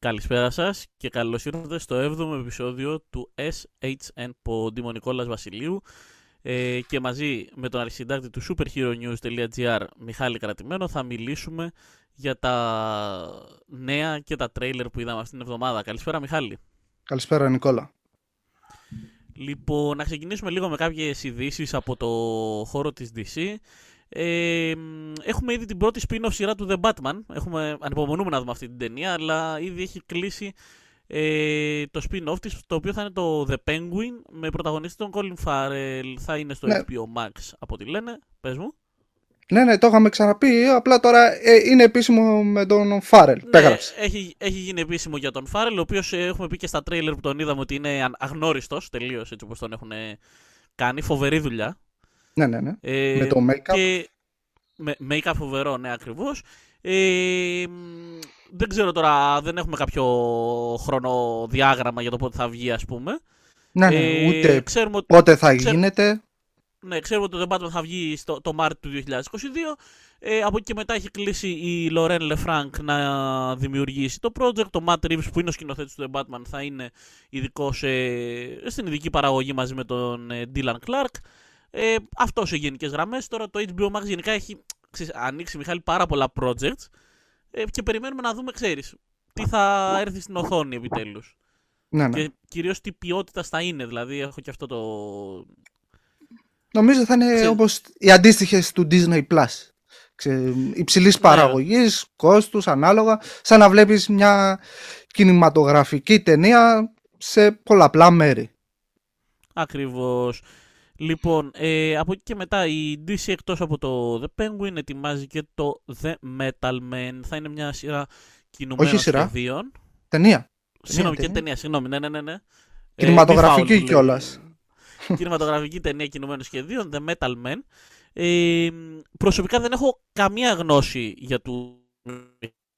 Καλησπέρα σας και καλώς ήρθατε στο 7ο επεισόδιο του SHN Pod. Νικόλας Βασιλείου ε, και μαζί με τον αρχισυντάκτη του superheronews.gr Μιχάλη Κρατημένο θα μιλήσουμε για τα νέα και τα τρέιλερ που είδαμε αυτήν την εβδομάδα. Καλησπέρα Μιχάλη. Καλησπέρα Νικόλα. Λοιπόν, να ξεκινήσουμε λίγο με κάποιες ειδήσεις από το χώρο της DC. Ε, έχουμε ήδη την πρώτη spin-off σειρά του The Batman. Έχουμε, ανυπομονούμε να δούμε αυτή την ταινία, αλλά ήδη έχει κλείσει ε, το spin-off της, το οποίο θα είναι το The Penguin, με πρωταγωνιστή τον Colin Farrell. Θα είναι στο ναι. HBO Max, από ό,τι λένε. Πες μου. Ναι, ναι, το είχαμε ξαναπεί. Απλά τώρα ε, είναι επίσημο με τον Φάρελ. Ναι, έχει, έχει γίνει επίσημο για τον Φάρελ, ο οποίος ε, έχουμε πει και στα τρέιλερ που τον είδαμε ότι είναι αγνώριστος τελείως έτσι όπως τον έχουν κάνει. Φοβερή δουλειά. Ναι, ναι, ναι. Ε, με το make-up. Και... Με, make-up φοβερό, ναι, ακριβώς. Ε, δεν ξέρω τώρα, δεν έχουμε κάποιο χρονοδιάγραμμα για το πότε θα βγει, ας πούμε. Ναι, ναι, ε, ούτε ξέρουμε, πότε θα γίνεται. Ναι, ξέρουμε ότι το The Batman θα βγει στο, το Μάρτιο του 2022. Ε, από εκεί και μετά έχει κλείσει η Λορέν Λεφράνκ να δημιουργήσει το project. Το Matt Reeves που είναι ο σκηνοθέτης του The Batman θα είναι ειδικός στην ειδική παραγωγή μαζί με τον ε, Dylan Clark. Ε, αυτός σε γενικές γραμμές. Τώρα το HBO Max γενικά έχει ξέρεις, ανοίξει Μιχάλη πάρα πολλά projects ε, και περιμένουμε να δούμε, ξέρεις, τι θα έρθει στην οθόνη επιτέλους. Ναι, ναι. Και κυρίως τι ποιότητα θα είναι. Δηλαδή, έχω και αυτό το. Νομίζω θα είναι Ξέ... όπως οι αντίστοιχες του Disney Plus. Υψηλής ναι. παραγωγής, κόστους, ανάλογα. Σαν να βλέπεις μια κινηματογραφική ταινία σε πολλαπλά μέρη. Ακριβώς. Λοιπόν, ε, από εκεί και μετά η DC εκτός από το The Penguin ετοιμάζει και το The Metal Man. Θα είναι μια σειρά κινουμένων Όχι σειρά. σχεδίων. Ταινία. Συγγνώμη, και ταινία, συγγνώμη, ναι, ναι, ναι. ναι. Κινηματογραφική ε, κιόλας. Κινηματογραφική ταινία κινουμένων σχεδίων, The Metal Man. Ε, προσωπικά δεν έχω καμία γνώση για του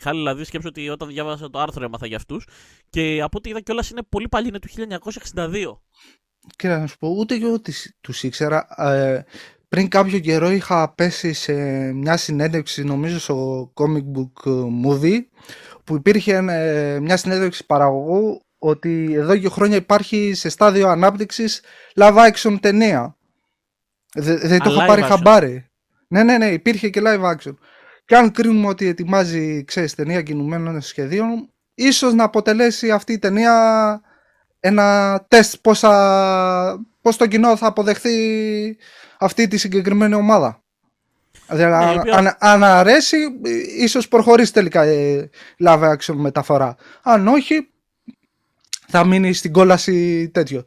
Χάλη, δηλαδή σκέψω ότι όταν διάβασα το άρθρο έμαθα για αυτούς και από ό,τι είδα κιόλας είναι πολύ παλιό, είναι του 1962. Και να σου πω, ούτε εγώ τους ήξερα. Ε, πριν κάποιο καιρό είχα πέσει σε μια συνέντευξη, νομίζω στο Comic Book Movie, που υπήρχε ε, μια συνέντευξη παραγωγού ότι εδώ και χρόνια υπάρχει σε στάδιο ανάπτυξης live action ταινία. Δεν το είχα πάρει χαμπάρι. Ναι, ναι, ναι, υπήρχε και live action. Και αν κρίνουμε ότι ετοιμάζει, ξέρεις, ταινία κινουμένων σχεδίων, ίσως να αποτελέσει αυτή η ταινία ένα τεστ πώς, πώς το κοινό θα αποδεχθεί αυτή τη συγκεκριμένη ομάδα. Δηλαδή, ναι, αν, αν, αρέσει, ίσως προχωρήσει τελικά η live action μεταφορά. Αν όχι, θα μείνει στην κόλαση τέτοιο.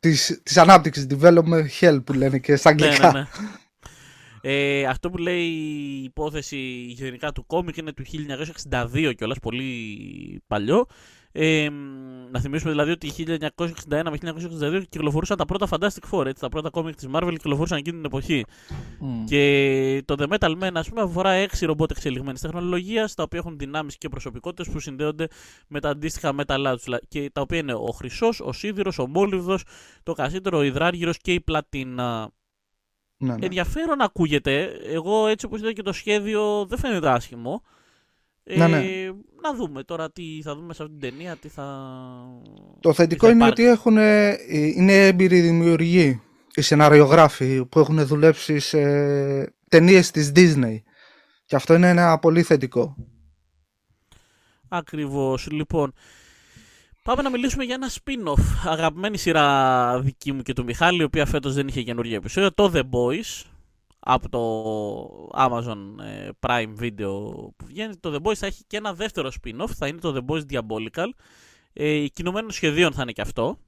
Της, της ανάπτυξης, development hell που λένε και στα ναι, αγγλικά. Ναι, ε, αυτό που λέει η υπόθεση γενικά του κόμικ είναι του 1962 κιόλας, πολύ παλιό. Ε, να θυμίσουμε δηλαδή ότι 1961 με 1962 κυκλοφορούσαν τα πρώτα Fantastic Four, έτσι, τα πρώτα κόμικ της Marvel κυκλοφορούσαν εκείνη την εποχή. Mm. Και το The Metal Man, ας πούμε, αφορά έξι ρομπότ εξελιγμένης τεχνολογίας, τα οποία έχουν δυνάμεις και προσωπικότητες που συνδέονται με τα αντίστοιχα metal τους, και τα οποία είναι ο χρυσός, ο σίδηρος, ο μόλιβδος, το κασίτερο, ο υδράργυρος και η πλατίνα. Ναι, ναι. Ενδιαφέρον ακούγεται. Εγώ έτσι όπως είδα και το σχέδιο δεν φαίνεται άσχημο. Ναι, ναι. Ε, να δούμε τώρα τι θα δούμε σε αυτήν την ταινία, τι θα... Το θετικό είναι ότι έχουν, ε, είναι έμπειροι δημιουργοί, οι σεναριογράφοι που έχουν δουλέψει σε ταινίες της Disney. Και αυτό είναι ένα πολύ θετικό. Ακριβώς. Λοιπόν, πάμε να μιλήσουμε για ένα spin-off. Αγαπημένη σειρά δική μου και του Μιχάλη, η οποία φέτος δεν είχε καινούργια επεισόδια, το The Boys από το Amazon ε, Prime Video που βγαίνει. Το The Boys θα έχει και ένα δεύτερο spin-off, θα είναι το The Boys Diabolical. Ε, κινουμένων σχεδίων θα είναι και αυτό.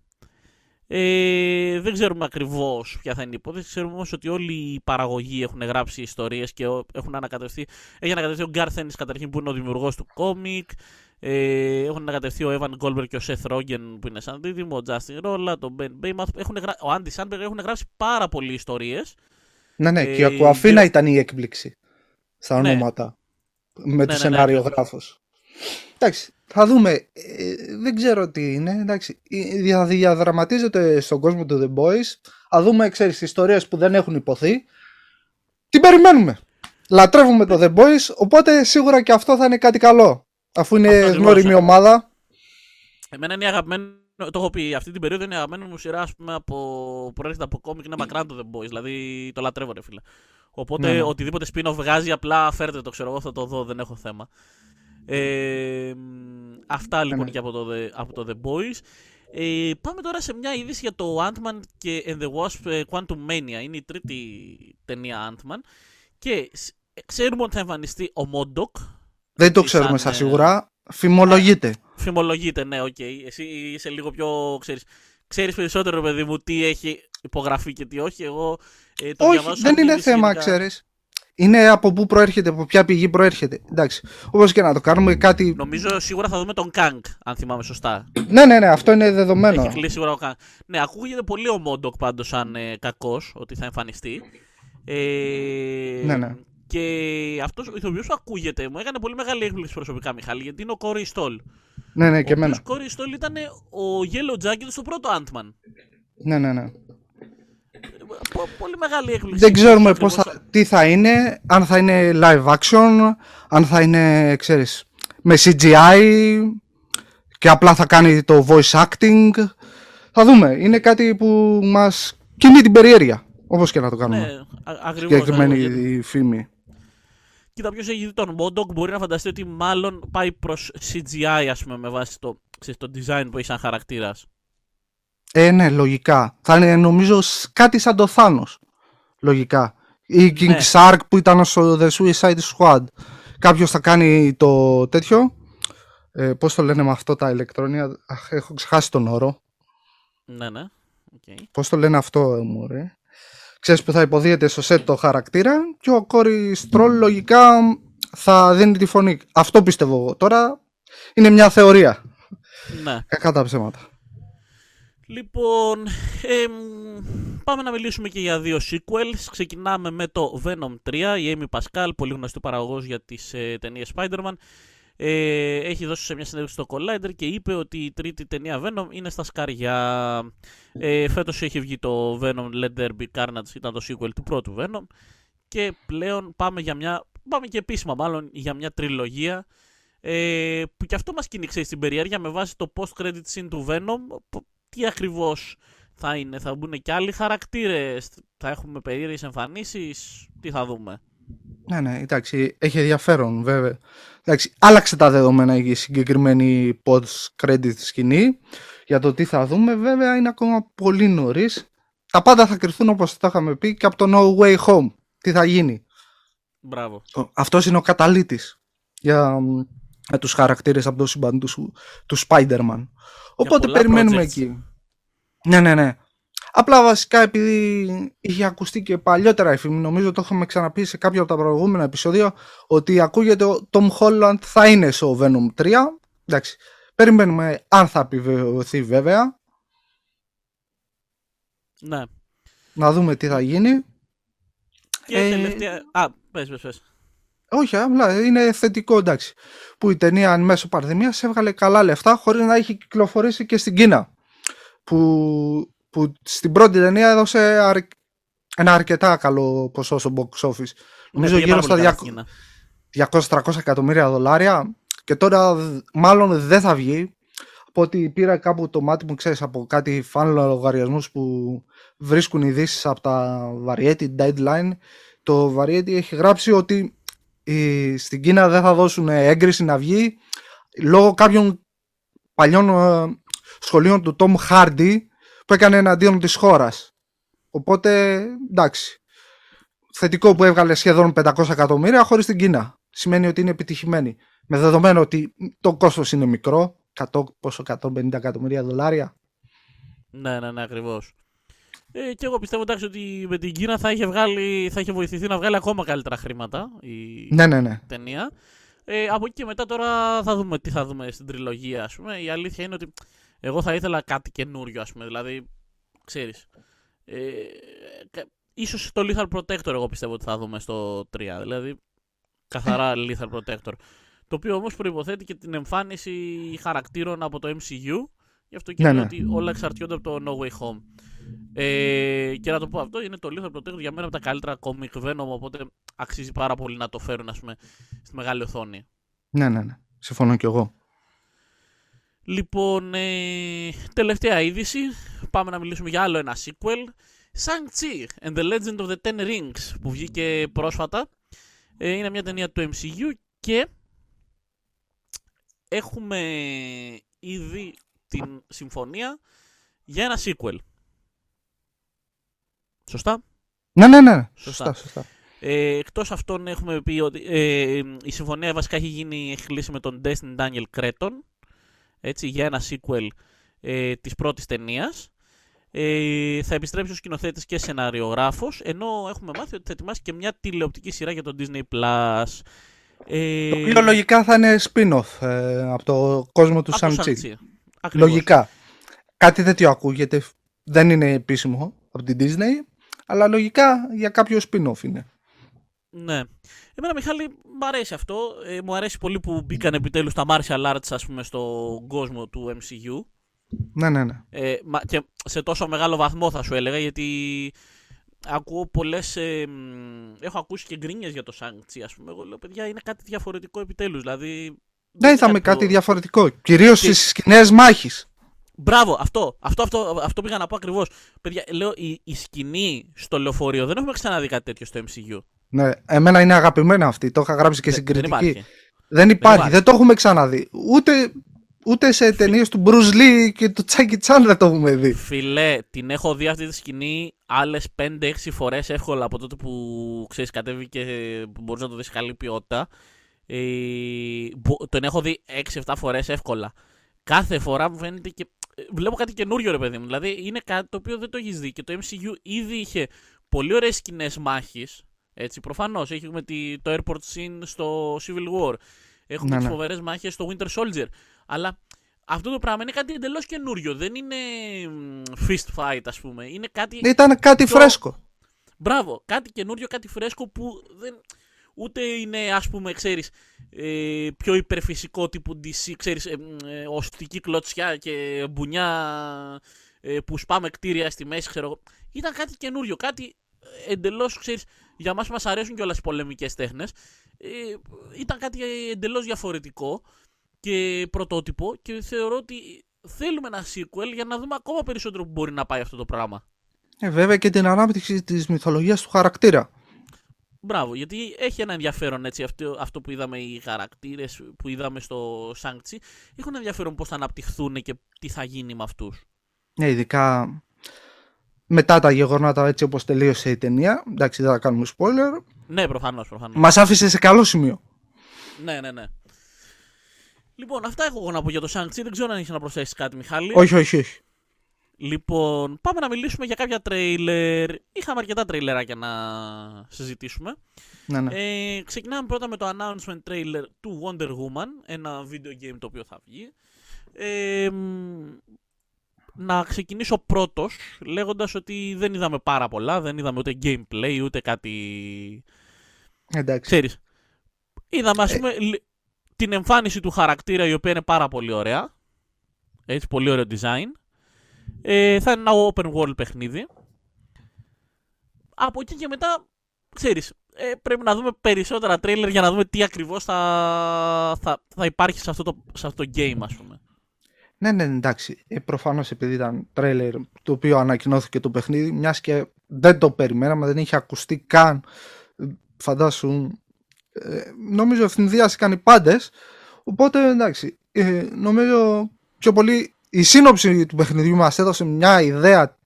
Ε, δεν ξέρουμε ακριβώς ποια θα είναι η υπόθεση. Ξέρουμε όμως ότι όλοι οι παραγωγοί έχουν γράψει ιστορίες και έχουν ανακατευθεί. Έχει ανακατευθεί ο Garth Ennis καταρχήν που είναι ο δημιουργός του κόμικ. Ε, έχουν ανακατευθεί ο Evan Goldberg και ο Seth Rogen που είναι σαν δίδυμο, ο Justin Rolla, ο Ben Baymath. ο Andy Sandberg έχουν γράψει πάρα πολλοί ιστορίες. Ναι, ναι, και η Ακουαφίνα ε, ήταν η έκπληξη στα ναι. ονόματα με ναι, τους ναι, ναι, Εντάξει, θα δούμε. Ε, δεν ξέρω τι είναι. Εντάξει, διαδραματίζεται στον κόσμο του The Boys. Θα δούμε, ξέρεις, ιστορίες που δεν έχουν υποθεί. Τι περιμένουμε. Λατρεύουμε το The Boys, οπότε σίγουρα και αυτό θα είναι κάτι καλό. Αφού είναι γνώριμη ομάδα. Εμένα είναι αγαπημένο, το έχω πει, αυτή την περίοδο είναι αγαπημένο μου σειρά ας πούμε, από, προέρχεται από κόμικ, είναι μακράν το The Boys, δηλαδή το λατρεύω ρε φίλε. Οπότε Ναι, ναι. οτιδήποτε spin-off βγάζει απλά φέρτε το, ξέρω εγώ, θα το δω, δεν έχω θέμα. Ε, μ, αυτά λοιπόν ναι. και από το, The, από το The Boys. Ε, πάμε τώρα σε μια είδηση για το Ant-Man και and the Wasp ε, Quantum Mania. Είναι η τρίτη ταινία Ant-Man. Και σ- ξέρουμε ότι θα εμφανιστεί ο Μόντοκ. Δεν το Σαν, ξέρουμε ε, στα σίγουρα. Φημολογείται. Φημολογείται, ναι, οκ. Εσύ είσαι λίγο πιο. Ξέρεις, ξέρεις περισσότερο, ρε παιδί μου, τι έχει υπογραφεί και τι όχι. Εγώ ε, το Όχι, διαβάζω σαν δεν είναι είδηση θέμα, γενικά. ξέρεις. Είναι από πού προέρχεται, από ποια πηγή προέρχεται. Εντάξει. Όπως και να το κάνουμε, κάτι. Νομίζω σίγουρα θα δούμε τον Kang, αν θυμάμαι σωστά. Ναι, ναι, ναι, αυτό είναι δεδομένο. Έχει κλείσει σίγουρα ο Kang. Ναι, ακούγεται πολύ ο Μόντοκ πάντως σαν ε, κακός, ότι θα εμφανιστεί. Ε, Ναι, ναι. Και αυτός ο ηθοποιός που ακούγεται μου έκανε πολύ μεγάλη έκπληξη προσωπικά, Μιχάλη, γιατί είναι ο Κόρι Στολ. Ναι, ναι, και ο εμένα. οποίος Κόρι Στολ ήταν ο Yellow Jacket στο πρώτο Ant-Man. Ναι, ναι, ναι. Πο- Πολύ μεγάλη έκπληξη. Δεν ξέρουμε Ακριβώς. πώς θα, τι θα είναι, αν θα είναι live action, αν θα είναι, ξέρεις, με CGI και απλά θα κάνει το voice acting. Θα δούμε. Είναι κάτι που μας κινεί την περιέργεια, όπως και να το κάνουμε. Ναι, α- ακριβώς. Συγκεκριμένη ακριβώς, γιατί- η φήμη. Κοίτα, ποιος έχει δει τον Μόντοκ μπορεί να φανταστεί ότι μάλλον πάει προς CGI, ας πούμε, με βάση το, ξέρεις, το design που έχει σαν χαρακτήρας. Ε, ναι, λογικά. Θα είναι νομίζω σ- κάτι σαν το Thanos. Λογικά. Ή King Ναι. Shark που ήταν στο The Suicide Squad. Κάποιος θα κάνει το τέτοιο. Ε, πώς το λένε με αυτό τα ηλεκτρόνια. Αχ, έχω ξεχάσει τον όρο. Ναι, ναι. Okay. Πώς το λένε αυτό, ε, μωρέ; Ξέρεις που θα υποδίεται στο set το χαρακτήρα και ο Κόρης Στρόλ λογικά θα δίνει τη φωνή. Αυτό πιστεύω εγώ. Τώρα είναι μια θεωρία. Ναι. Κακά τα ψέματα. Λοιπόν, εμ, πάμε να μιλήσουμε και για δύο sequels. Ξεκινάμε με το Venom 3. Η Amy Pascal, πολύ γνωστή παραγωγός για τις ε, ταινίες Spider-Man, ε, έχει δώσει σε μια συνέντευξη στο Collider και είπε ότι η τρίτη ταινία Venom είναι στα σκαριά. Ε, φέτος έχει βγει το Venom Let There Be Carnage, ήταν το sequel του πρώτου Venom. Και πλέον πάμε για μια, πάμε και επίσημα μάλλον για μια τριλογία ε, που και αυτό μας κίνηξε στην περιέργεια με βάση το post-credit scene του Venom π- τι ακριβώς θα είναι, θα μπουν και άλλοι χαρακτήρες, θα έχουμε περίεργες εμφανίσεις, τι θα δούμε. Ναι, ναι, εντάξει, έχει ενδιαφέρον βέβαια. Εντάξει, άλλαξε τα δεδομένα η συγκεκριμένη post-credit σκηνή. Για το τι θα δούμε, βέβαια, είναι ακόμα πολύ νωρίς. Τα πάντα θα κρυφθούν όπως τα είχαμε πει και από το No Way Home. Τι θα γίνει; Μπράβο. Αυτός είναι ο καταλήτης για, μ, για τους χαρακτήρες από το σύμπαν του, του Spider-Man. Οπότε πολλά περιμένουμε projects. εκεί. Ναι, ναι, ναι. Απλά βασικά επειδή είχε ακουστεί και παλιότερα η φήμη, νομίζω το είχαμε ξαναπεί σε κάποιο από τα προηγούμενα επεισόδια, ότι ακούγεται ο Tom Holland θα είναι στο Venom 3. Εντάξει, περιμένουμε αν θα επιβεβαιωθεί βέβαια, Ναι. να δούμε τι θα γίνει. Και Ε, τελευταία... Α, πες, πες, πες. Όχι, απλά είναι θετικό εντάξει. Που η ταινία εν μέσω πανδημίας έβγαλε καλά λεφτά χωρίς να έχει κυκλοφορήσει και στην Κίνα. Που, που στην πρώτη ταινία έδωσε αρ- ένα αρκετά καλό ποσό στο box office. Νομίζω Ναι, πήγε γύρω πάρα πολύ καλά στα στην Κίνα. 200-300 εκατομμύρια δολάρια και τώρα δ- μάλλον δεν θα βγει. Από ότι πήρα κάπου το μάτι μου, ξέρεις, από κάτι φαν λογαριασμούς που βρίσκουν ειδήσεις από τα Variety Deadline. Το Variety έχει γράψει ότι η- στην Κίνα δεν θα δώσουν έγκριση να βγει λόγω κάποιων παλιών ε, σχολείων του Tom Hardy που έκανε εναντίον της χώρας. Οπότε, εντάξει. Θετικό που έβγαλε σχεδόν 500 εκατομμύρια χωρίς την Κίνα. Σημαίνει ότι είναι επιτυχημένη. Με δεδομένο ότι το κόστος είναι μικρό, 100, πόσο 150 εκατομμύρια δολάρια. Ναι, ναι, ναι, ακριβώς. Ε, και εγώ πιστεύω εντάξει, ότι με την Κίνα θα είχε, βγάλει, θα είχε βοηθηθεί να βγάλει ακόμα καλύτερα χρήματα η Ναι, ναι, ναι. ταινία. Ε, από εκεί και μετά τώρα θα δούμε τι θα δούμε στην τριλογία, ας πούμε. Η αλήθεια είναι ότι εγώ θα ήθελα κάτι καινούριο, ας πούμε. Δηλαδή, ξέρεις, ε, κα- ίσως το Lethal Protector εγώ πιστεύω ότι θα δούμε στο 3. Δηλαδή, καθαρά Lethal Protector. Το οποίο όμως προϋποθέτει και την εμφάνιση χαρακτήρων από το MCU. Γι' αυτό και Ναι, λέω ναι. ότι όλα εξαρτιόνται από το No Way Home. Ε, και να το πω αυτό, είναι το Lethal Protector για μένα από τα καλύτερα comic Venom, οπότε αξίζει πάρα πολύ να το φέρουν ας πούμε, στη μεγάλη οθόνη. Ναι, ναι, ναι. Συμφωνώ κι εγώ. Λοιπόν, ε, τελευταία είδηση. Πάμε να μιλήσουμε για άλλο ένα sequel. Shang-Chi and the Legend of the Ten Rings που βγήκε πρόσφατα. Ε, είναι μια ταινία του MCU και έχουμε ήδη την συμφωνία για ένα sequel. Σωστά; Ναι, ναι, ναι. Σωστά, σωστά. Ε, εκτός αυτών έχουμε πει ότι ε, η συμφωνία βασικά έχει γίνει έχει με τον Destiny Daniel Cretton έτσι, για ένα sequel ε, της πρώτης ταινίας. Ε, θα επιστρέψει ο σκηνοθέτης και σεναριογράφος, ενώ έχουμε μάθει ότι θα ετοιμάσει και μια τηλεοπτική σειρά για τον Disney+. Ε... Το οποίο λογικά θα είναι spin-off ε, από το κόσμο του Shang-Chi. Λογικά. Κάτι τέτοιο ακούγεται. Δεν είναι επίσημο από την Disney, αλλά λογικά για κάποιο spin-off είναι. Ναι. Εμένα, Μιχάλη, μου αρέσει αυτό. Ε, μου αρέσει πολύ που μπήκαν επιτέλους τα martial arts, ας πούμε, στον κόσμο του MCU. Ναι, ναι, ναι. Ε, και σε τόσο μεγάλο βαθμό θα σου έλεγα, γιατί ακούω πολλές. Ε, έχω ακούσει και γκρίνιες για το Shang-Chi, ας πούμε. Εγώ λέω, παιδιά, είναι κάτι διαφορετικό επιτέλους. Δηλαδή, δεν είδαμε κάτι, κάτι διαφορετικό. Κυρίως και... στις σκηνές μάχης. Μπράβο, αυτό, αυτό, αυτό, αυτό πήγα να πω ακριβώς. Παιδιά, λέω, η, η σκηνή στο λεωφορείο δεν έχουμε ξαναδεί κάτι τέτοιο στο MCU. Ναι, εμένα είναι αγαπημένα αυτή. Το είχα γράψει και στην κριτική. Δεν υπάρχει. Δεν υπάρχει, δεν, το έχουμε ξαναδεί. Ούτε, ούτε σε ταινίες του Bruce Lee και του Τσάκι Τσάν δεν το έχουμε δει. Φιλέ, την έχω δει αυτή τη σκηνή άλλες 5-6 φορές εύκολα από τότε που ξέρεις, κατέβηκε που μπορείς να το δεις καλή ποιότητα. Ε, τον έχω δει 6-7 φορές εύκολα. Κάθε φορά μου φαίνεται και. Ε, βλέπω κάτι καινούριο, ρε παιδί μου. Δηλαδή είναι κάτι το οποίο δεν το έχεις δει και το MCU ήδη είχε πολύ ωραίες σκηνές μάχης έτσι, προφανώς. Έχουμε το airport scene στο Civil War. Έχουμε ναι, τις ναι. φοβερές μάχες στο Winter Soldier. Αλλά αυτό το πράγμα είναι κάτι εντελώς καινούριο. Δεν είναι fist fight, ας πούμε. Είναι κάτι. Ήταν κάτι φρέσκο. Μπράβο. Κάτι καινούριο, κάτι φρέσκο που δεν. Ούτε είναι, ας πούμε, ξέρεις, ε, πιο υπερφυσικό τύπου DC, ξέρεις, ε, ε, οστική κλωτσιά και μπουνιά ε, που σπάμε κτίρια στη μέση, ξέρω Ήταν κάτι καινούριο, κάτι εντελώς, ξέρεις, για μας μας αρέσουν και όλες οι πολεμικές τέχνες, ε, ήταν κάτι εντελώς διαφορετικό και πρωτότυπο και θεωρώ ότι θέλουμε ένα sequel για να δούμε ακόμα περισσότερο που μπορεί να πάει αυτό το πράγμα. Ε, βέβαια και την ανάπτυξη της μυθολογίας του χαρακτήρα. Μπράβο, γιατί έχει ένα ενδιαφέρον έτσι, αυτό, αυτό που είδαμε οι χαρακτήρες που είδαμε στο Shang-Chi έχουν ενδιαφέρον πώς θα αναπτυχθούν και τι θα γίνει με αυτούς. Ναι, ειδικά μετά τα γεγονότα έτσι όπως τελείωσε η ταινία. Εντάξει, δεν θα κάνουμε spoiler. Ναι, προφανώς, προφανώς. Μας άφησε σε καλό σημείο. Ναι, ναι, ναι. Λοιπόν, αυτά έχω εγώ να πω για το Shang-Chi. Δεν ξέρω αν έχεις να προσθέσεις κάτι, Μιχάλη. Όχι, όχι, όχι. Λοιπόν, πάμε να μιλήσουμε για κάποια τρέιλερ. Είχαμε αρκετά τρέιλεράκια να συζητήσουμε. Ναι, ναι. Ε, ξεκινάμε πρώτα με το announcement trailer του Wonder Woman, ένα video game το οποίο θα βγει. Ε, να ξεκινήσω πρώτος λέγοντας ότι δεν είδαμε πάρα πολλά, δεν είδαμε ούτε gameplay ούτε κάτι... Εντάξει. Ξέρεις, είδαμε ας ε. πούμε την εμφάνιση του χαρακτήρα η οποία είναι πάρα πολύ ωραία. Έτσι, πολύ ωραίο design. Ε, θα είναι ένα open world παιχνίδι. Από εκεί και μετά, ξέρεις, ε, πρέπει να δούμε περισσότερα trailer για να δούμε τι ακριβώς θα, θα, θα υπάρχει σε αυτό, το, σε αυτό το game, ας πούμε. Ναι, ναι, εντάξει. Ε, Προφανώς επειδή ήταν τρέλερ το οποίο ανακοινώθηκε το παιχνίδι, μιας και δεν το περιμέναμε, δεν είχε ακουστεί καν. Φαντάσου. Ε, νομίζω ευνηδίασαν οι πάντες. Οπότε εντάξει. Ε, νομίζω πιο πολύ η σύνοψη του παιχνιδιού μας έδωσε μια ιδέα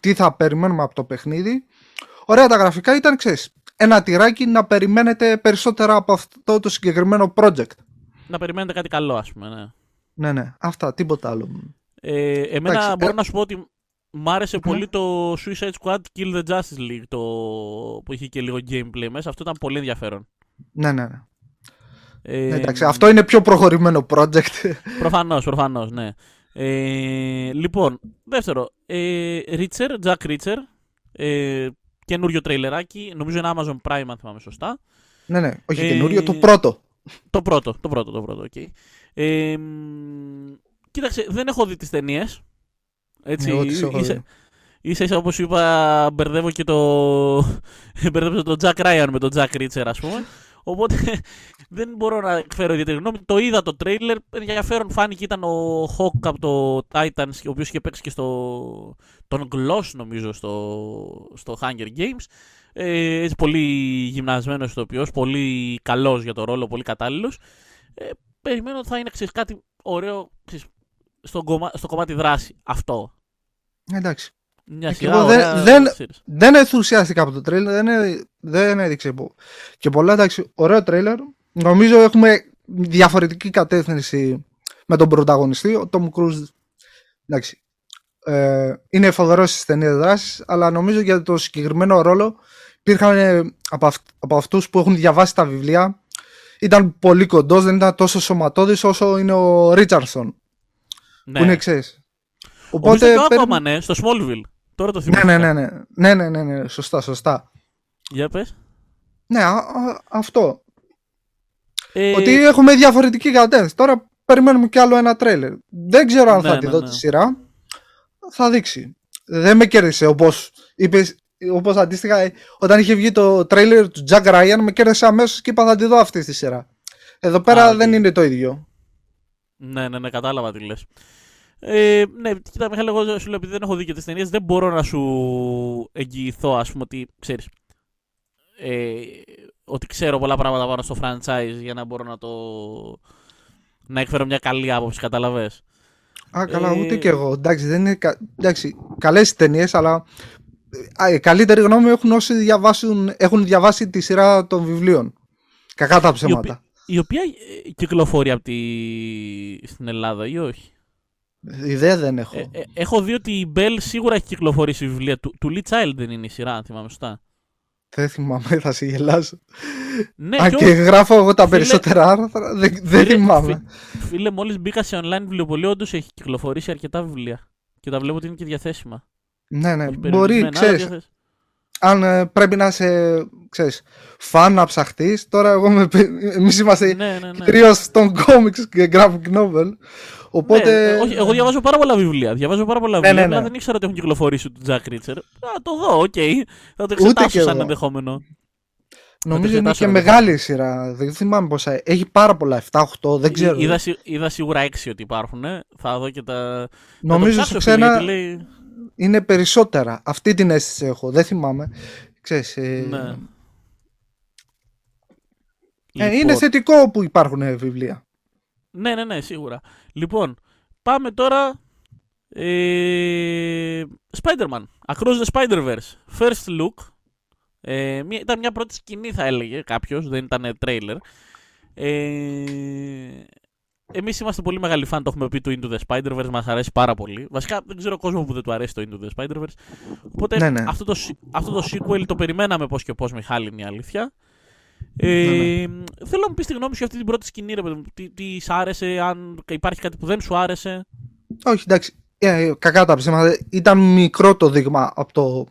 τι θα περιμένουμε από το παιχνίδι. Ωραία τα γραφικά ήταν, ξέρεις, ένα τυράκι να περιμένετε περισσότερα από αυτό το συγκεκριμένο project. Να περιμένετε κάτι καλό, ας πούμε, ναι. Ναι, ναι. Αυτά, τίποτα άλλο. Ε, εμένα Εντάξει, μπορώ ε... να σου πω ότι μ' άρεσε πολύ το Suicide Squad Kill the Justice League το... που είχε και λίγο gameplay μέσα. Αυτό ήταν πολύ ενδιαφέρον. Ναι, ναι, ναι. Ε... ναι εντάξει, αυτό είναι πιο προχωρημένο project. Προφανώς, προφανώς, ναι. Ε, λοιπόν, δεύτερο. Ε, Richard, Jack Reacher. Ε, καινούριο τρέιλεράκι. Νομίζω είναι Amazon Prime, αν θυμάμαι σωστά. Ναι, ναι. Όχι ε, καινούριο, το πρώτο. Το πρώτο, το πρώτο, το πρώτο, okay. Ε, κοίταξε, δεν έχω δει τις ταινίες. Έτσι, Εγώ τις έχω ίσα, ίσα, ίσα όπως είπα μπερδεύω και το μπερδεύω τον Jack Ryan με τον Jack Reacher ας πούμε. Οπότε δεν μπορώ να εκφέρω ιδιαίτερη γνώμη. Το είδα το τρέιλερ. Ενδιαφέρον φάνηκε ήταν ο Hawk από το Titans, ο οποίος είχε παίξει και στο. τον Gloss, νομίζω, στο, στο Hunger Games. Ε, έτσι πολύ γυμνασμένος ηθοποιός, πολύ καλός για το ρόλο, πολύ κατάλληλος. Ε, περιμένω ότι θα είναι ξέρεις, κάτι ωραίο ξέρεις, στο, κομμά... στο κομμάτι δράση. Αυτό. Εντάξει. Μια Και σειρά εγώ ωραία, δεν, δεν, ξέρεις. δεν ενθουσιάστηκα από το τρέιλερ, δεν, έ- δεν έδειξε πο- και πολλά. Εντάξει, ωραίο τρέιλερ. Νομίζω έχουμε διαφορετική κατεύθυνση με τον πρωταγωνιστή. Ο Tom Cruise, εντάξει, ε, είναι φοβερός στις ταινίες δράσης, αλλά νομίζω για το συγκεκριμένο ρόλο υπήρχαν ε, από, αυ- από αυτούς που έχουν διαβάσει τα βιβλία ήταν πολύ κοντός, δεν ήταν τόσο σωματώδης όσο είναι ο Ρίτσαρσον, Ναι. που είναι ξέρεις. Οπότε, και ο περι- Aquaman, ναι, στο Smallville. Τώρα το ναι, θυμάμαι. ναι, ναι, ναι, ναι, ναι, ναι, ναι, σωστά, σωστά. Για πες. Ναι, α- α- αυτό. Ε, Ότι έχουμε διαφορετική κατεύθυνση. Τώρα περιμένουμε κι άλλο ένα τρέλερ. Δεν ξέρω αν Ναι, θα τη ναι, δω ναι. τη σειρά. Θα δείξει. Δεν με κέρδισε όπως είπες, όπως αντίστοιχα ε, όταν είχε βγει το τρέιλερ του Jack Ryan με κέρδισε αμέσως και είπα θα τη δω αυτή στη σειρά. Εδώ πέρα Α, οκ. δεν είναι το ίδιο. Ναι, ναι, ναι, κατάλαβα τι λες. Ε, ναι, κοίτα, Μιχάλη, εγώ σου λέω επειδή δεν έχω δει και τις ταινίες, δεν μπορώ να σου εγγυηθώ, ας πούμε, ότι ξέρεις, ε, ότι ξέρω πολλά πράγματα πάνω στο franchise για να μπορώ να το να εκφέρω μια καλή άποψη, κατάλαβες. Α, καλά, Ε, ούτε και εγώ. Εντάξει, δεν είναι κα... Εντάξει, καλές οι ταινίες, αλλά α, η καλύτερη γνώμη έχουν όσοι διαβάσουν, έχουν διαβάσει τη σειρά των βιβλίων. Κακά τα ψέματα. Η οποία ε, κυκλοφορεί από τη... στην Ελλάδα ή όχι; Ιδέα δεν έχω. Ε, ε, έχω δει ότι η Bell σίγουρα έχει κυκλοφορήσει βιβλία του, του Lee Child δεν είναι η σειρά, αν θυμάμαι σωστά. Δεν θυμάμαι, θα σε γελάσω. Ναι, Α, και και όχι, γράφω εγώ τα Φίλε- περισσότερα άρθρα. Δεν, δεν Φίλε- θυμάμαι. φι- Φίλε, μόλις μπήκα σε online βιβλιοπωλείο, όντως έχει κυκλοφορήσει αρκετά βιβλία. Και τα βλέπω ότι είναι και διαθέσιμα. Ναι, ναι. Όχι Μπορεί, περιορισμένα, αλλά ξέρεις, διαθέσιμα. αν ε, πρέπει να είσαι, ξέρεις, φαν να ψαχτείς, τώρα εγώ με, εμείς είμαστε Ναι, ναι, ναι. κυρίως στον comics και graphic novel, οπότε... Ναι, ε, όχι, εγώ διαβάζω πάρα πολλά βιβλία. Διαβάζω πάρα πολλά Ναι, βιβλία. ναι, ναι. απλά δεν ήξερα ότι έχουν κυκλοφορήσει του Jack Reacher. Α, το δω, οκ. Θα το Ούτε εξετάσω κι σαν εγώ. ενδεχόμενο. Νομίζω είναι εξετάσω, και ρε, μεγάλη η σειρά, δεν θυμάμαι πόσα, έχει πάρα πολλά, 7-8, δεν ξέρω. Εί- Είδα, σι- είδα σίγουρα έξι ότι υπάρχουν. ε. Θα δω και τα. Νομίζω θα σε το ψάξω, φίλε, ξένα γιατί λέει... είναι περισσότερα, αυτή την αίσθηση έχω, δεν θυμάμαι. Ξέρεις, ε, Ναι. ε, Λοιπόν, είναι θετικό που υπάρχουν ε, βιβλία. Ναι, ναι, ναι, σίγουρα. Λοιπόν, πάμε τώρα. Ε, Spider-Man. Across the Spider-Verse. First look. Ε, μια- ήταν μια πρώτη σκηνή, θα έλεγε κάποιος, δεν ήταν τρέιλερ. Ε, Εμείς είμαστε πολύ μεγάλοι φαν, το έχουμε πει του Into the Spider-Verse, μας αρέσει πάρα πολύ. Βασικά δεν ξέρω κόσμο που δεν του αρέσει το Into the Spider-Verse. Οπότε Ναι, ναι. Αυτό, το, σι- αυτό το sequel το περιμέναμε πώς και πώς, Μιχάλη, είναι η αλήθεια. Ε, Ναι, Θέλω να μου πεις τη γνώμη σου για αυτή την πρώτη σκηνή, ρε παιδί μου. Τι, τι σ' άρεσε, αν υπάρχει κάτι που δεν σου άρεσε. Όχι, εντάξει. Ε, κακά τα ψέματα. Ήταν μικρό το δείγμα από το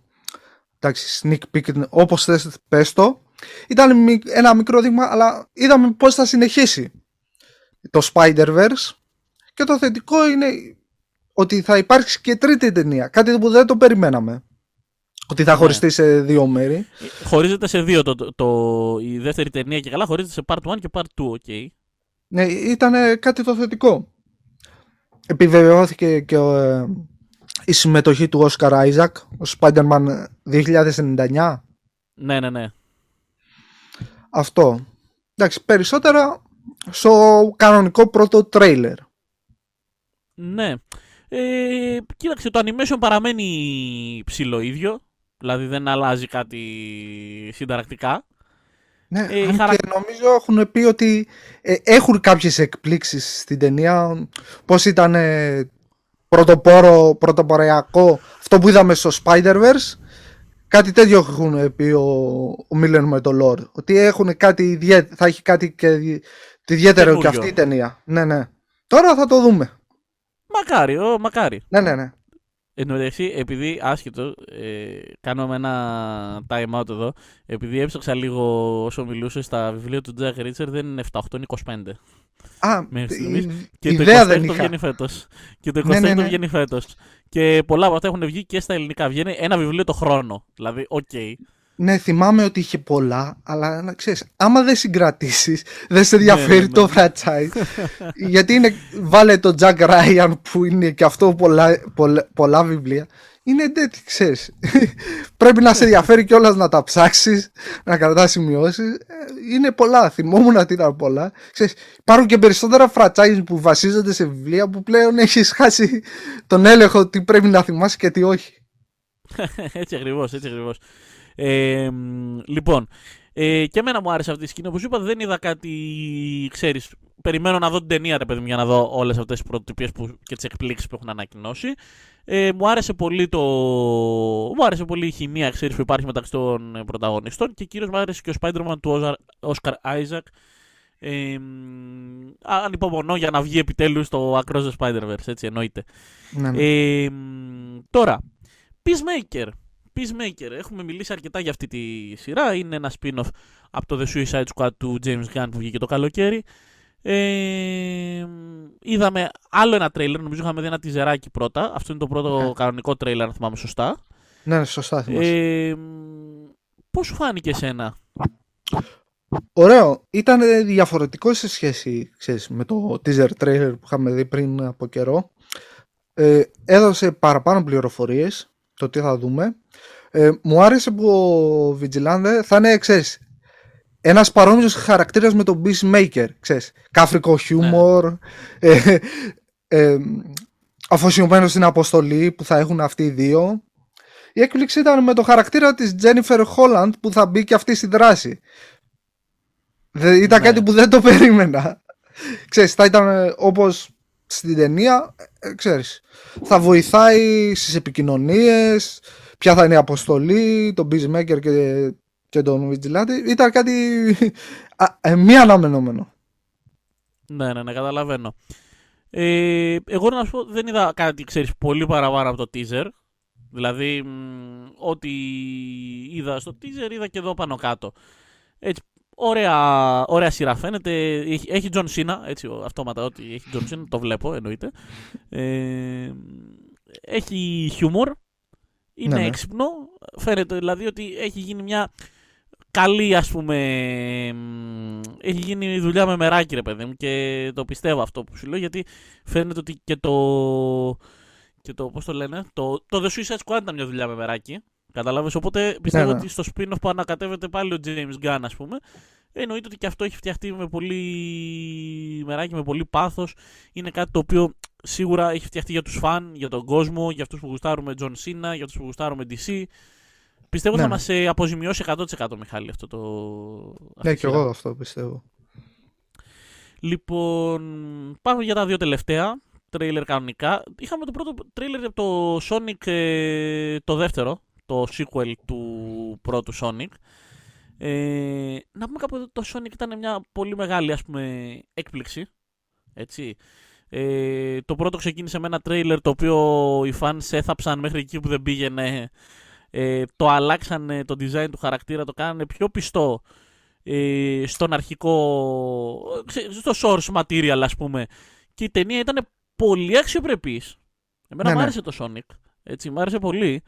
εντάξει, sneak peek, όπως θες πες το. Ήταν μι- ένα μικρό δείγμα, αλλά είδαμε πώς θα συνεχίσει το Spider-Verse. Και το θετικό είναι ότι θα υπάρξει και τρίτη ταινία. Κάτι που δεν το περιμέναμε. Ότι θα Ναι. χωριστεί σε δύο μέρη. Ε, Χωρίζεται σε δύο το, το, το- η δεύτερη ταινία και καλά, χωρίζεται σε part 1 και part 2, οκ. Ναι, ήταν κάτι το θετικό. Επιβεβαιώθηκε και ε, η συμμετοχή του Oscar Isaac, ο Spider-Man 2099. Ναι, ναι, ναι. Αυτό. Εντάξει, περισσότερα στο κανονικό πρώτο τρέιλερ. Ναι. Ε, κοίταξε, το animation παραμένει ψηλό ίδιο. Δηλαδή δεν αλλάζει κάτι συνταρακτικά. Ναι, Ε, αν χαρα- και νομίζω έχουν πει ότι ε, έχουν κάποιες εκπλήξεις στην ταινία. Πώς ήταν ε, πρωτοπόρο, πρωτοποριακό αυτό που είδαμε στο Spider-Verse. Κάτι τέτοιο έχουν πει ο, ο Μίλεν με το Lord. Ότι έχουν κάτι ιδιαί- θα έχει κάτι και δι- ιδιαίτερο και Καινούριο. αυτή η ταινία. Ναι, ναι. Τώρα θα το δούμε. Μακάρι, ο, μακάρι. Ναι, ναι, ναι. Εν τω μεταξύ, επειδή άσχετο, ε, κάνουμε ένα time out εδώ. Επειδή έψαξα λίγο όσο μιλούσε στα βιβλία του Jack Reacher, δεν είναι 7, 8, είναι 25. Α, Μέχρι η- στιγμής. Και η το ιδέα 26 δεν το είχα. βγαίνει φέτος. Και το 26 Ναι, ναι, το ναι. βγαίνει φέτος. Και πολλά από αυτά έχουν βγει και στα ελληνικά. Βγαίνει ένα βιβλίο το χρόνο. Δηλαδή, οκ. Ναι, θυμάμαι ότι είχε πολλά, αλλά να ξέρεις, άμα δεν συγκρατήσεις, δεν σε ενδιαφέρει ναι, ναι, το ναι. franchise. γιατί είναι, βάλε το Jack Ryan που είναι και αυτό πολλά, πολλά, πολλά βιβλία. Είναι τέτοιο, ξέρεις. Πρέπει να σε ενδιαφέρει κιόλας να τα ψάξεις, να κρατάς σημειώσεις. Είναι πολλά, θυμόμουν ότι ήταν πολλά. Ξέρεις, υπάρχουν και περισσότερα franchise που βασίζονται σε βιβλία που πλέον έχεις χάσει τον έλεγχο τι πρέπει να θυμάσαι και τι όχι. έτσι ακριβώς, έτσι ακριβώς. Ε, λοιπόν, ε, και εμένα μου άρεσε αυτή η σκηνή. Όπως είπα, δεν είδα κάτι, ξέρεις. Περιμένω να δω την ταινία, ρε παιδί μου, για να δω όλες αυτές τις πρωτοτυπίες και τις εκπλήξεις που έχουν ανακοινώσει. Ε, μου άρεσε πολύ το. Μου άρεσε πολύ η χημεία ξέρεις, που υπάρχει μεταξύ των πρωταγωνιστών και κυρίως μου άρεσε και ο Spider-Man του Oscar Isaac. Ε, ανυπομονώ για να βγει επιτέλους το Across the Spider-Verse, έτσι εννοείται. Ναι, ναι. Ε, τώρα, Peacemaker. Peacemaker. Έχουμε μιλήσει αρκετά για αυτή τη σειρά. Είναι ένα spin-off από το The Suicide Squad του James Gunn που βγήκε το καλοκαίρι. Ε, είδαμε άλλο ένα τρέιλερ, νομίζω είχαμε δει ένα τιζεράκι πρώτα. Αυτό είναι το πρώτο ναι. κανονικό τρέιλερ, αν θυμάμαι σωστά. Ναι, ναι σωστά θυμάσαι. Ε, πώς σου φάνηκε εσένα; Ωραίο. Ήταν διαφορετικό σε σχέση ξέρεις, με το teaser trailer που είχαμε δει πριν από καιρό. Ε, έδωσε παραπάνω πληροφορίες το τι θα δούμε. Ε, μου άρεσε που ο Vigilante θα είναι, ξέρεις, ένας παρόμοιος χαρακτήρας με τον Peacemaker, ξέρεις, κάφρικο χιούμορ, ναι. ε, ε, αφοσιωμένος στην αποστολή που θα έχουν αυτοί οι δύο. Η έκπληξη ήταν με το χαρακτήρα της Jennifer Holland που θα μπει και αυτή στη δράση. Ήταν ναι. κάτι που δεν το περίμενα. Ξέρεις, θα ήταν ε, όπως στην ταινία, ε, ξέρεις, θα βοηθάει στις επικοινωνίες, ποια θα είναι η αποστολή, τον Peacemaker και, και τον Vigilante. Ήταν κάτι ε, μη αναμενόμενο. Ναι, ναι, ναι, καταλαβαίνω. Ε, εγώ να σου πω, δεν είδα κάτι, ξέρεις, πολύ παραπάνω από το teaser. Δηλαδή, ό,τι είδα στο teaser, είδα και εδώ πάνω κάτω. Έτσι, ωραία, ωραία σειρά φαίνεται. Έχει, έχει John Cena, έτσι, αυτόματα, ότι έχει John Cena, το βλέπω, εννοείται. Ε, έχει χιούμορ, είναι ναι, ναι. έξυπνο. Φαίνεται δηλαδή ότι έχει γίνει μια καλή ας πούμε έχει γίνει δουλειά με μεράκι ρε παιδί μου και το πιστεύω αυτό που σου λέω γιατί φαίνεται ότι και το και το πώς το λένε το, το The Suicide Squad ήταν μια δουλειά με μεράκι Κατάλαβες, οπότε πιστεύω ναι, ναι. ότι στο spin-off που ανακατεύεται πάλι ο James Gunn ας πούμε εννοείται ότι και αυτό έχει φτιαχτεί με πολύ μεράκι, με πολύ πάθος είναι κάτι το οποίο σίγουρα έχει φτιαχτεί για τους φαν, για τον κόσμο, για αυτούς που γουστάρουμε John Cena, για αυτούς που γουστάρουμε DC. Πιστεύω ναι. θα μας ε, αποζημιώσει 100% Μιχάλη αυτό το... Ναι και εγώ αυτό πιστεύω. Λοιπόν, πάμε για τα δύο τελευταία τρέιλερ κανονικά. Είχαμε το πρώτο τρέιλερ από το Sonic ε, το δεύτερο, το sequel του πρώτου Sonic. Ε, να πούμε κάπου ότι το Sonic ήταν μια πολύ μεγάλη ας πούμε έκπληξη. Έτσι. Ε, το πρώτο ξεκίνησε με ένα τρέιλερ το οποίο οι fans έθαψαν μέχρι εκεί που δεν πήγαινε. Ε, το αλλάξανε το design του χαρακτήρα, το κάνανε πιο πιστό ε, στον αρχικό, στο source material ας πούμε. Και η ταινία ήταν πολύ αξιοπρεπής. Εμένα ναι, μου ναι. άρεσε το Sonic. Έτσι, μου άρεσε πολύ.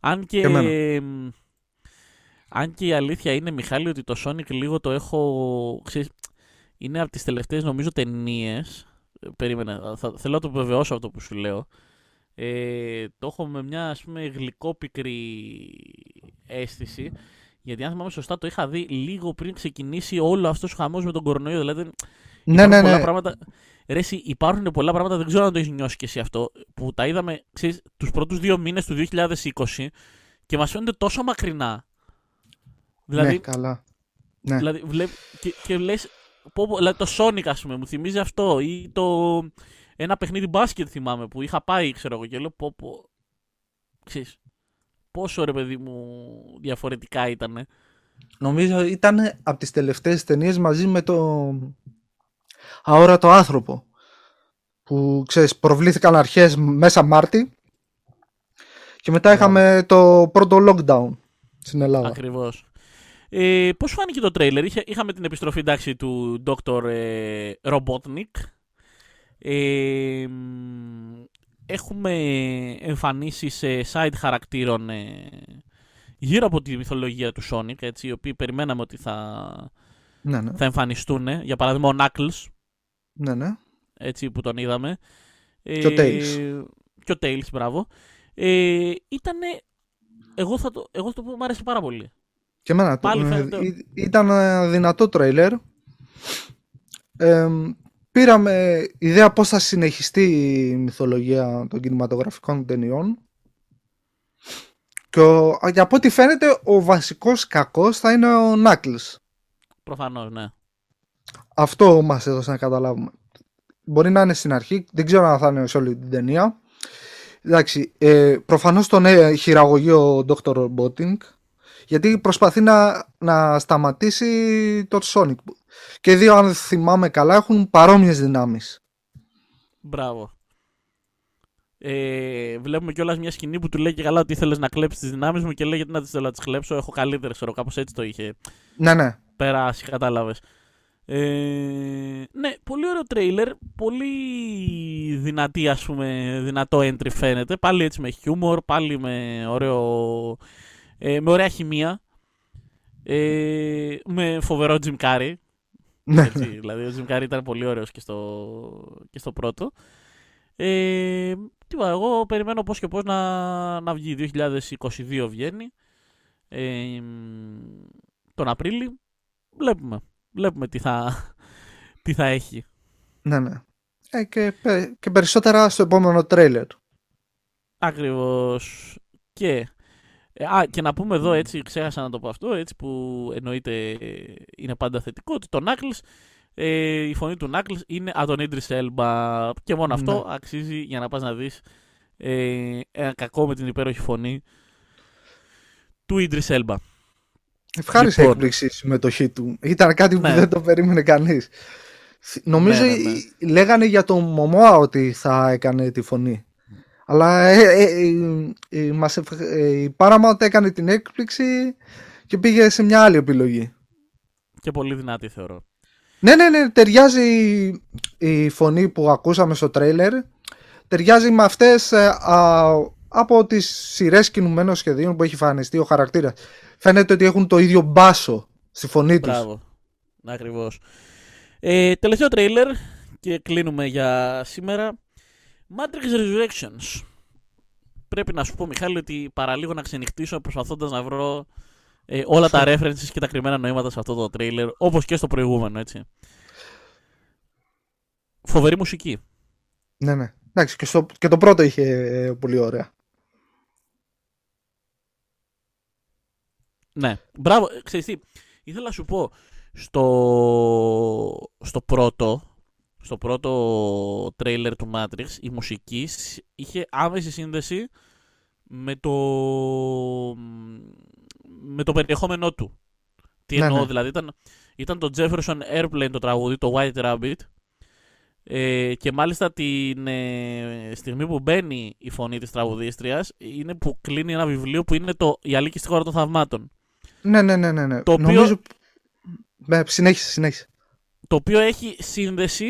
Αν και, αν και η αλήθεια είναι, Μιχάλη, ότι το Sonic λίγο το έχω... Ξέρεις, είναι από τις τελευταίες νομίζω ταινίες Περίμενε, θα, θέλω να το βεβαιώσω αυτό που σου λέω. Ε, το έχω με μια ας πούμε γλυκόπικρη αίσθηση. Γιατί αν θυμάμαι σωστά το είχα δει λίγο πριν ξεκινήσει όλο αυτός ο χαμός με τον κορονοϊό. Δηλαδή. Ναι, ναι, ναι. Πράγματα... Ρε, υπάρχουν πολλά πράγματα, δεν ξέρω αν το έχεις νιώσει και εσύ αυτό, που τα είδαμε τους πρώτους δύο μήνες του 2020 και μας φαίνονται τόσο μακρινά. Δηλαδή, ναι, καλά. Ναι. Δηλαδή, βλέ... και, και λες, πω, δηλαδή το Sonic, ας πούμε, μου θυμίζει αυτό. Ή το. Ένα παιχνίδι μπάσκετ θυμάμαι που είχα πάει, ξέρω εγώ, και λέω πω. πω ξέρεις, πόσο ρε παιδί μου διαφορετικά ήταν. Νομίζω ήταν από τις τελευταίες ταινίες μαζί με το αόρατο άνθρωπο που ξέρεις προβλήθηκαν αρχές μέσα Μάρτι και μετά είχαμε το πρώτο lockdown στην Ελλάδα. Ακριβώς. Ε, Πώς φάνηκε το τρέιλερ, Είχε, είχαμε την επιστροφή εντάξει, του Dr. Ε, Robotnik. Ε, έχουμε εμφανίσει σε side χαρακτήρων ε, γύρω από τη μυθολογία του Sonic, έτσι, οι οποίοι περιμέναμε ότι θα, Ναι, ναι. θα εμφανιστούν. Για παράδειγμα, ο Knuckles, ναι, ναι. έτσι, που τον είδαμε. Και ο Tails. Και ο Tails, μπράβο. Ε, ήτανε, εγώ θα το, εγώ θα το πω, μου άρεσε πάρα πολύ. Και εμένα το- Πάλι ε, φαίνεται- ή- ήταν ένα δυνατό τρέιλερ. Ε, πήραμε ιδέα πώς θα συνεχιστεί η μυθολογία των κινηματογραφικών ταινιών. Και ο, για από ό,τι φαίνεται ο βασικός κακός θα είναι ο Knuckles. Προφανώς, ναι. Αυτό μας έδωσε να καταλάβουμε. Μπορεί να είναι στην αρχή, δεν ξέρω αν θα είναι σε όλη την ταινία. Εντάξει, ε, προφανώς τον ε, χειραγωγεί ο Dr. Roboting γιατί προσπαθεί να, να σταματήσει το Sonic. Και οι δύο, αν θυμάμαι καλά, έχουν παρόμοιες δυνάμεις. Μπράβο. Ε, βλέπουμε κιόλας μια σκηνή που του λέει και καλά ότι ήθελες να κλέψεις τις δυνάμεις μου και λέει γιατί να τις θέλω να τις κλέψω. Έχω καλύτερες, ξέρω, κάπως έτσι το είχε Ναι, ναι. περάσει, κατάλαβες. Ε, ναι, πολύ ωραίο τρέιλερ. Πολύ δυνατή, ας πούμε, δυνατό entry φαίνεται. Πάλι έτσι με χιούμορ, πάλι με, ωραίο, ε, με ωραία χημεία. Ε, με φοβερό Jim Carrey. ναι. Έτσι, δηλαδή ο Jim Carrey ήταν πολύ ωραίος και στο, και στο πρώτο. Ε, τι είπα, εγώ περιμένω πώς και πώς να, να βγει. 2022 βγαίνει. Ε, τον Απρίλη. Βλέπουμε. Βλέπουμε τι θα, τι θα έχει. ναι, ναι. Ε, και, πε- και περισσότερα στο επόμενο τρέιλερ. Ακριβώς. Και, ε, α, και να πούμε εδώ έτσι, ξέχασα να το πω αυτό, έτσι που εννοείται ε, είναι πάντα θετικό, ότι το Knuckles, ε, η φωνή του Knuckles είναι από τον Idris Elba και μόνο αυτό Ναι. αξίζει για να πας να δεις ε, ένα κακό με την υπέροχη φωνή του Idris Elba. Ευχάριστη Λοιπόν. έκπληξη η συμμετοχή του. Ήταν κάτι που Ναι. δεν το περίμενε κανείς. Νομίζω Ναι, ναι, ναι. οι- λέγανε για τον Μωμόα ότι θα έκανε τη φωνή. Αλλά ε, ε, ε, ε, μας ευχ- ε, η Paramount έκανε την έκπληξη και πήγε σε μια άλλη επιλογή. Και πολύ δυνατή θεωρώ. Ναι, ναι, ναι, ταιριάζει η, η φωνή που ακούσαμε στο τρέιλερ. Ταιριάζει με αυτές ε, α, από τις σειρές κινουμένων σχεδίων που έχει φανιστεί ο χαρακτήρας. Φαίνεται ότι έχουν το ίδιο μπάσο στη φωνή τους. Μπράβο. Ακριβώς. Ε, τελευταίο τρέιλερ και κλείνουμε για σήμερα. Matrix Resurrections. Πρέπει να σου πω, Μιχάλη, ότι παραλίγο να ξενυχτήσω προσπαθώντας να βρω ε, όλα τα references και τα κρυμμένα νοήματα σε αυτό το τρέιλερ, όπως και στο προηγούμενο, έτσι. Φοβερή μουσική. Ναι, ναι. Εντάξει, και, στο, και το πρώτο είχε ε, πολύ ωραία. Ναι. Μπράβο. Ε, Ξέρεις τι, ήθελα να σου πω, στο, στο πρώτο, στο πρώτο τρέιλερ του Matrix, η μουσική σ- είχε άμεση σύνδεση με το, με το περιεχόμενό του. Τι Ναι, εννοώ, ναι. δηλαδή ήταν, ήταν το Jefferson Airplane το τραγούδι, το White Rabbit, ε, και μάλιστα την ε, στιγμή που μπαίνει η φωνή της τραγουδίστριας είναι που κλείνει ένα βιβλίο που είναι το «Η Αλίκη στη χώρα των θαυμάτων». Ναι, ναι, ναι, ναι. ναι. Το οποίο- Νομίζω... Ναι, συνέχισε, συνέχισε. το οποίο έχει σύνδεση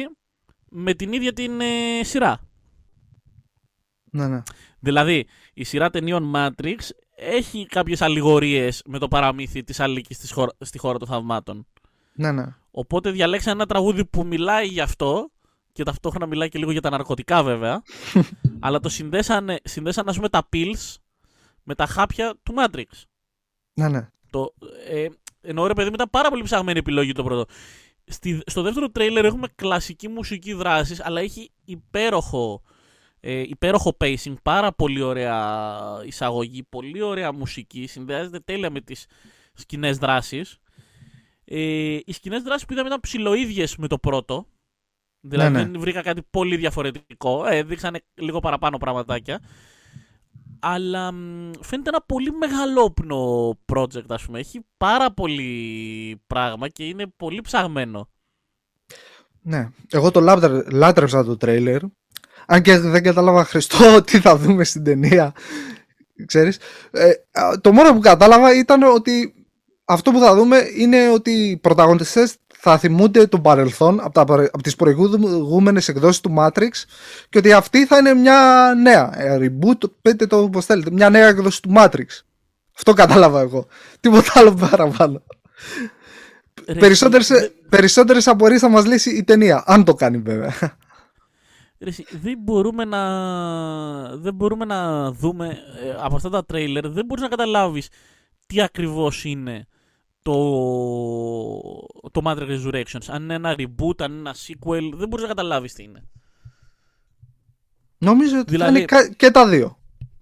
με την ίδια την ε, σειρά. Ναι, ναι. Δηλαδή, η σειρά ταινίων Matrix έχει κάποιες αλληγορίες με το παραμύθι της Αλίκης της χώρα, στη χώρα των θαυμάτων. ναι, ναι. Οπότε διαλέξαν ένα τραγούδι που μιλάει γι' αυτό και ταυτόχρονα μιλάει και λίγο για τα ναρκωτικά βέβαια. αλλά το συνδέσανε, συνδέσαν ας πούμε τα pills με τα χάπια του Matrix. ναι, ναι. Το, ε, εννοώ ρε παιδί μου ήταν πάρα πολύ ψαγμένη επιλογή το πρώτο. Στη, στο δεύτερο τρέιλερ έχουμε κλασική μουσική δράσης, αλλά έχει υπέροχο, ε, υπέροχο pacing, πάρα πολύ ωραία εισαγωγή, πολύ ωραία μουσική, συνδυάζεται τέλεια με τις σκηνές δράσης. Ε, οι σκηνές δράσης που είδαμε ήταν ψιλοίδιες με το πρώτο, δηλαδή Ναι, ναι. δεν βρήκα κάτι πολύ διαφορετικό, ε, δείξανε λίγο παραπάνω πραγματάκια. Αλλά μ, φαίνεται ένα πολύ μεγαλόπνο project, ας πούμε. Έχει πάρα πολύ πράγμα και είναι πολύ ψαγμένο. Ναι. Εγώ το λάτρε- λάτρεψα το τρέιλερ. Αν και δεν κατάλαβα Χριστό τι θα δούμε στην ταινία. Ξέρεις. Ε, α, το μόνο που κατάλαβα ήταν ότι αυτό που θα δούμε είναι ότι οι πρωταγωνιστές θα θυμούνται τον παρελθόν από, τα, παρε- από τις προηγούμενες εκδόσεις του Matrix και ότι αυτή θα είναι μια νέα ε, reboot, πείτε το όπως θέλετε, μια νέα εκδόση του Matrix. Αυτό κατάλαβα εγώ. Τίποτα άλλο παραπάνω. Περισσότερες, περισσότερες απορίες θα μας λύσει η ταινία, αν το κάνει βέβαια. δεν, μπορούμε να, δεν μπορούμε να δούμε ε, από αυτά τα τρέιλερ, δεν μπορείς να καταλάβεις τι ακριβώς είναι το, το Matrix Resurrections. Αν είναι ένα reboot, αν είναι ένα sequel, δεν μπορείς να καταλάβεις τι είναι. Νομίζω ότι δηλαδή... είναι και τα δύο.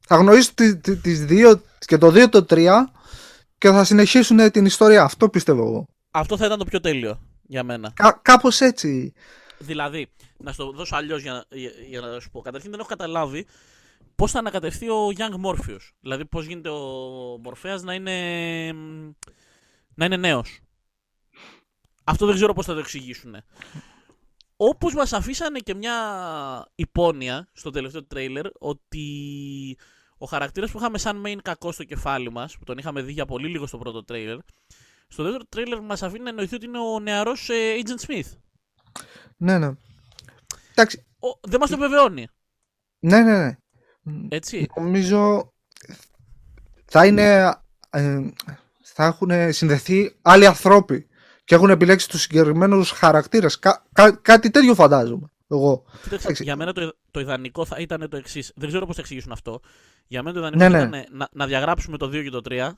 Θα γνωρίσει τις δύο και το δύο το τρία και θα συνεχίσουν την ιστορία. Αυτό πιστεύω εγώ. Αυτό θα ήταν το πιο τέλειο για μένα. Κα, κάπως έτσι. Δηλαδή, να σου το δώσω αλλιώς για, για, για, να σου πω. Καταρχήν δεν έχω καταλάβει πώς θα ανακατευθεί ο Young Morpheus. Δηλαδή, πώς γίνεται ο Μορφέα να είναι, να είναι νέος. Αυτό δεν ξέρω πώς θα το εξηγήσουν. Όπως μας αφήσανε και μια υπόνοια στο τελευταίο τρέιλερ ότι ο χαρακτήρας που είχαμε σαν main κακό στο κεφάλι μας, που τον είχαμε δει για πολύ λίγο στο πρώτο τρέιλερ, στο δεύτερο τρέιλερ μας αφήνει να εννοηθεί ότι είναι ο νεαρός ε, Agent Smith. Ναι, ναι. Εντάξει. Ο, δεν μας το επιβεβαιώνει. Ναι, ναι, ναι. Έτσι. Νομίζω θα είναι... Ε, θα έχουν συνδεθεί άλλοι ανθρώποι και έχουν επιλέξει τους συγκεκριμένους χαρακτήρες. κάτι τέτοιο φαντάζομαι. Εγώ. Κοίταξε, για μένα το, το ιδανικό θα ήταν το εξής. Δεν ξέρω πώς θα εξηγήσουν αυτό. Για μένα το ιδανικό ναι, θα ναι. ήταν να, να διαγράψουμε το 2 και το 3.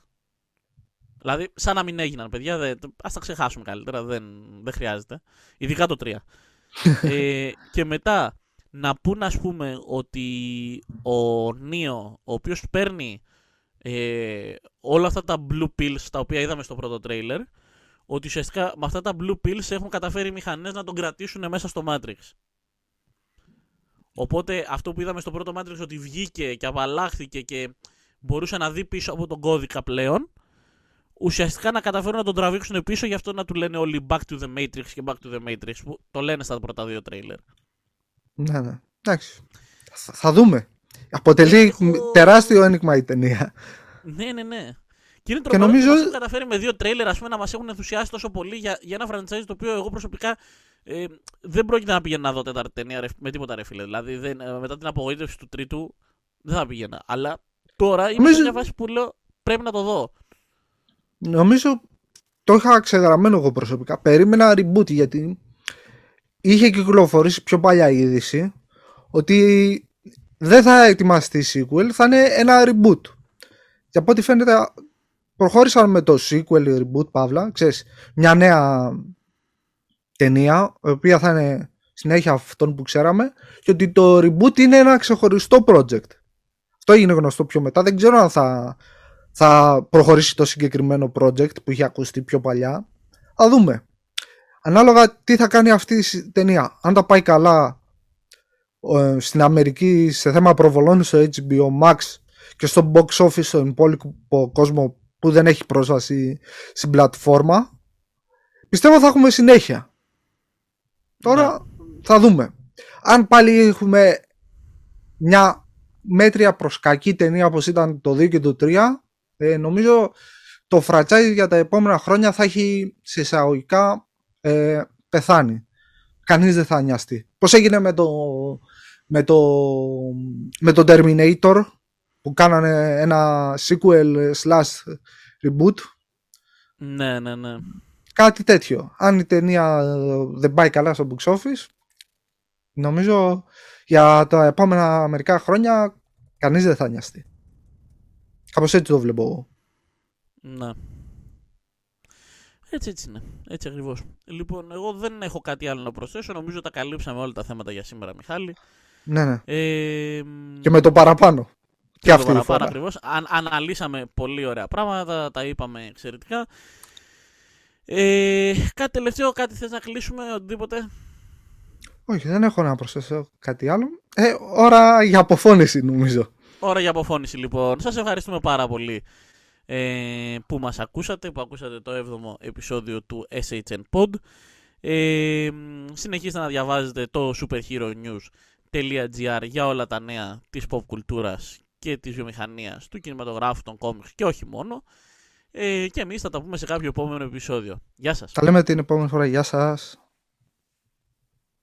Δηλαδή, σαν να μην έγιναν, παιδιά. Α τα ξεχάσουμε καλύτερα. Δεν, δεν χρειάζεται. Ειδικά το 3. ε, και μετά να πούν, ας πούμε, ότι ο Νίο, ο οποίος παίρνει ε, όλα αυτά τα blue pills τα οποία είδαμε στο πρώτο trailer, ότι ουσιαστικά με αυτά τα blue pills έχουν καταφέρει οι μηχανές να τον κρατήσουν μέσα στο Matrix. Οπότε αυτό που είδαμε στο πρώτο Matrix ότι βγήκε και απαλλάχθηκε και μπορούσε να δει πίσω από τον κώδικα πλέον, ουσιαστικά να καταφέρουν να τον τραβήξουν πίσω, γι' αυτό να του λένε όλοι Back to the Matrix και Back to the Matrix, που το λένε στα πρώτα δύο τρέιλερ. Ναι, ναι. Εντάξει. Θα δούμε. Αποτελεί τεράστιο ένιγμα η ταινία. Ναι, ναι, ναι. Και είναι τρομερό νομίζω... που καταφέρει με δύο τρέιλερ ας πούμε, να μας έχουν ενθουσιάσει τόσο πολύ για, για ένα franchise το οποίο εγώ προσωπικά ε, δεν πρόκειται να πηγαίνω να δω τέταρτη ταινία με τίποτα ρε φίλε. Δηλαδή δεν, ε, μετά την απογοήτευση του τρίτου δεν θα πήγαινα. Αλλά τώρα είμαι νομίζω... σε μια φάση που λέω πρέπει να το δω. Νομίζω το είχα ξεγραμμένο εγώ προσωπικά. Περίμενα reboot γιατί είχε κυκλοφορήσει πιο παλιά η είδηση ότι δεν θα ετοιμαστεί sequel, θα είναι ένα reboot. Και από ό,τι φαίνεται προχώρησαν με το sequel reboot Παύλα, ξέρεις, μια νέα ταινία, η οποία θα είναι συνέχεια αυτών που ξέραμε και ότι το reboot είναι ένα ξεχωριστό project. Αυτό έγινε γνωστό πιο μετά. Δεν ξέρω αν θα, θα προχωρήσει το συγκεκριμένο project που είχε ακουστεί πιο παλιά. Θα δούμε. Ανάλογα τι θα κάνει αυτή η ταινία. Αν τα πάει καλά ε, στην Αμερική σε θέμα προβολών στο HBO Max και στο box office στον υπόλοιπο κόσμο που δεν έχει πρόσβαση στην πλατφόρμα. Πιστεύω θα έχουμε συνέχεια. Τώρα ναι. θα δούμε. Αν πάλι έχουμε μια μέτρια προς κακή ταινία όπως ήταν το 2 και το 3 ε, νομίζω το franchise για τα επόμενα χρόνια θα έχει σε εισαγωγικά ε, πεθάνει. Κανείς δεν θα νοιαστεί. Πώς έγινε με το, με το, με το Terminator που κάνανε ένα sequel slash reboot. Ναι, ναι, ναι. Κάτι τέτοιο. Αν η ταινία δεν πάει καλά στο box office, νομίζω για τα επόμενα μερικά χρόνια κανείς δεν θα νοιαστεί. Κάπως έτσι το βλέπω εγώ. Ναι. Έτσι, έτσι είναι. Έτσι ακριβώς. Λοιπόν, εγώ δεν έχω κάτι άλλο να προσθέσω. Νομίζω τα καλύψαμε όλα τα θέματα για σήμερα, Μιχάλη. Ναι, ναι. Ε, και με το παραπάνω. Και αυτή τη φορά. Ακριβώς. Αν, αναλύσαμε πολύ ωραία πράγματα, τα είπαμε εξαιρετικά. Ε, κάτι τελευταίο, κάτι θες να κλείσουμε, οτιδήποτε; Όχι, δεν έχω να προσθέσω κάτι άλλο. Ε, ώρα για αποφώνηση νομίζω. Ώρα για αποφώνηση λοιπόν. Σας ευχαριστούμε πάρα πολύ ε, που μας ακούσατε, που ακούσατε το 7ο επεισόδιο του SHN Pod. Ε, συνεχίστε να διαβάζετε το superheronews.gr για όλα τα νέα της pop κουλτούρας και της βιομηχανίας, του κινηματογράφου, των κόμιξ και όχι μόνο. Ε, και εμείς θα τα πούμε σε κάποιο επόμενο επεισόδιο. Γεια σας. Τα λέμε την επόμενη φορά. Γεια σας.